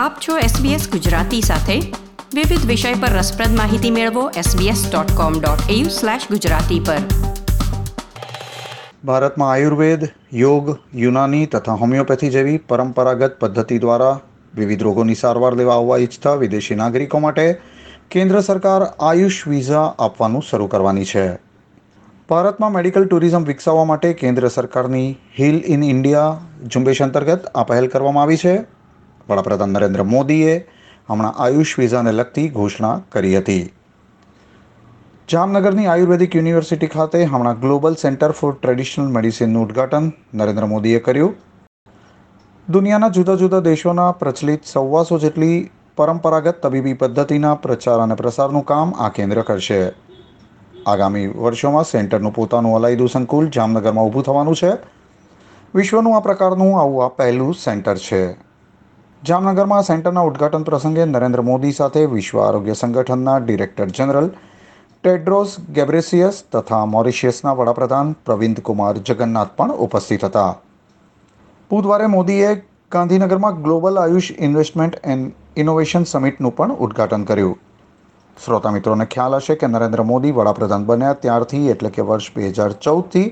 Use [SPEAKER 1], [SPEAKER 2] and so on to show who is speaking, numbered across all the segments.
[SPEAKER 1] આપ છો SBS ગુજરાતી સાથે. વિવિધ વિષય પર રસપ્રદ માહિતી મેળવો sbs.com.au ગુજરાતી પર.
[SPEAKER 2] ભારતમાં આયુર્વેદ, યોગ, યુનાની તથા હોમિયોપેથી જેવી પરંપરાગત પદ્ધતિ દ્વારા વિવિધ રોગોની સારવાર લેવા આવવા ઈચ્છતા વિદેશી નાગરિકો માટે કેન્દ્ર સરકાર આયુષ વિઝા આપવાનું શરૂ કરવાની છે. ભારતમાં મેડિકલ ટુરિઝમ વિકસાવવા માટે કેન્દ્ર સરકારની હિલ ઇન ઇન્ડિયા ઝુંબેશ અંતર્ગત આ પહેલ કરવામાં આવી છે. વડાપ્રધાન નરેન્દ્ર મોદીએ હમણાં આયુષ વિઝાને લગતી ઘોષણા કરી હતી. જામનગરની આયુર્વેદિક યુનિવર્સિટી ખાતે હમણાં ગ્લોબલ સેન્ટર ફોર ટ્રેડિશનલ મેડિસિનનું ઉદ્ઘાટન નરેન્દ્ર મોદીએ કર્યું. દુનિયાના જુદા જુદા દેશોના પ્રચલિત સવ્વાસો જેટલી પરંપરાગત તબીબી પદ્ધતિના પ્રચાર અને પ્રસારનું કામ આ કેન્દ્ર કરશે. આગામી વર્ષોમાં સેન્ટરનું પોતાનું અલાયદું સંકુલ જામનગરમાં ઊભું થવાનું છે. વિશ્વનું આ પ્રકારનું આવું આ પહેલું સેન્ટર છે. જામનગરમાં સેન્ટરના ઉદ્ઘાટન પ્રસંગે નરેન્દ્ર મોદી સાથે વિશ્વ આરોગ્ય સંગઠનના ડિરેક્ટર જનરલ ટેડ્રોસ ગેબ્રેસિયસ તથા મોરિશિયસના વડાપ્રધાન પ્રવિંદ કુમાર જગન્નાથ પણ ઉપસ્થિત હતા. બુધવારે મોદીએ ગાંધીનગરમાં global Ayush investment and innovation સમિટનું પણ ઉદ્ઘાટન કર્યું. શ્રોતા મિત્રોને ખ્યાલ હશે કે નરેન્દ્ર મોદી વડાપ્રધાન બન્યા ત્યારથી એટલે કે વર્ષ બે હજાર ચૌદથી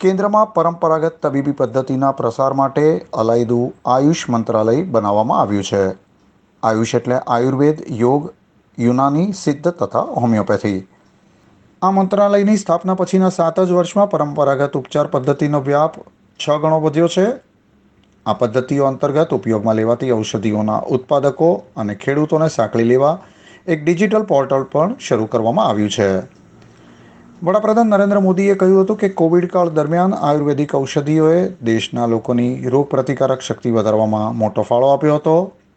[SPEAKER 2] કેન્દ્રમાં પરંપરાગત તબીબી પદ્ધતિના પ્રસાર માટે અલાયદું આયુષ મંત્રાલય બનાવવામાં આવ્યું છે. આયુષ એટલે આયુર્વેદ, યોગ, યુનાની સિદ્ધ તથા હોમિયોપેથી. આ મંત્રાલયની સ્થાપના પછીના સાત જ વર્ષમાં પરંપરાગત ઉપચાર પદ્ધતિનો વ્યાપ છ ગણો વધ્યો છે. આ પદ્ધતિઓ અંતર્ગત ઉપયોગમાં લેવાતી ઔષધિઓના ઉત્પાદકો અને ખેડૂતોને સાંકળી લેવા એક ડિજિટલ પોર્ટલ પણ શરૂ કરવામાં આવ્યું છે. વડાપ્રધાન નરેન્દ્ર મોદીએ કહ્યું હતું કે કોવિડ કાળ દરમિયાન આયુર્વેદિક ઔષધિઓએ દેશના લોકોની રોગ પ્રતિકારક શક્તિ વધારવામાં મોટો ફાળો આપ્યો હતો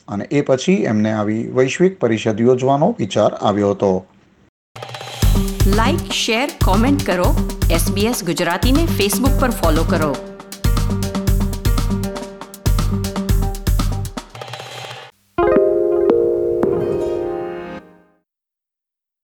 [SPEAKER 2] અને એ પછી એમને આવી વૈશ્વિક પરિષદ યોજવાનો વિચાર આવ્યો હતો.
[SPEAKER 1] લાઇક શેર કોમેન્ટ કરો. એસબીએસ ગુજરાતીને ફેસબુક પર ફોલો કરો.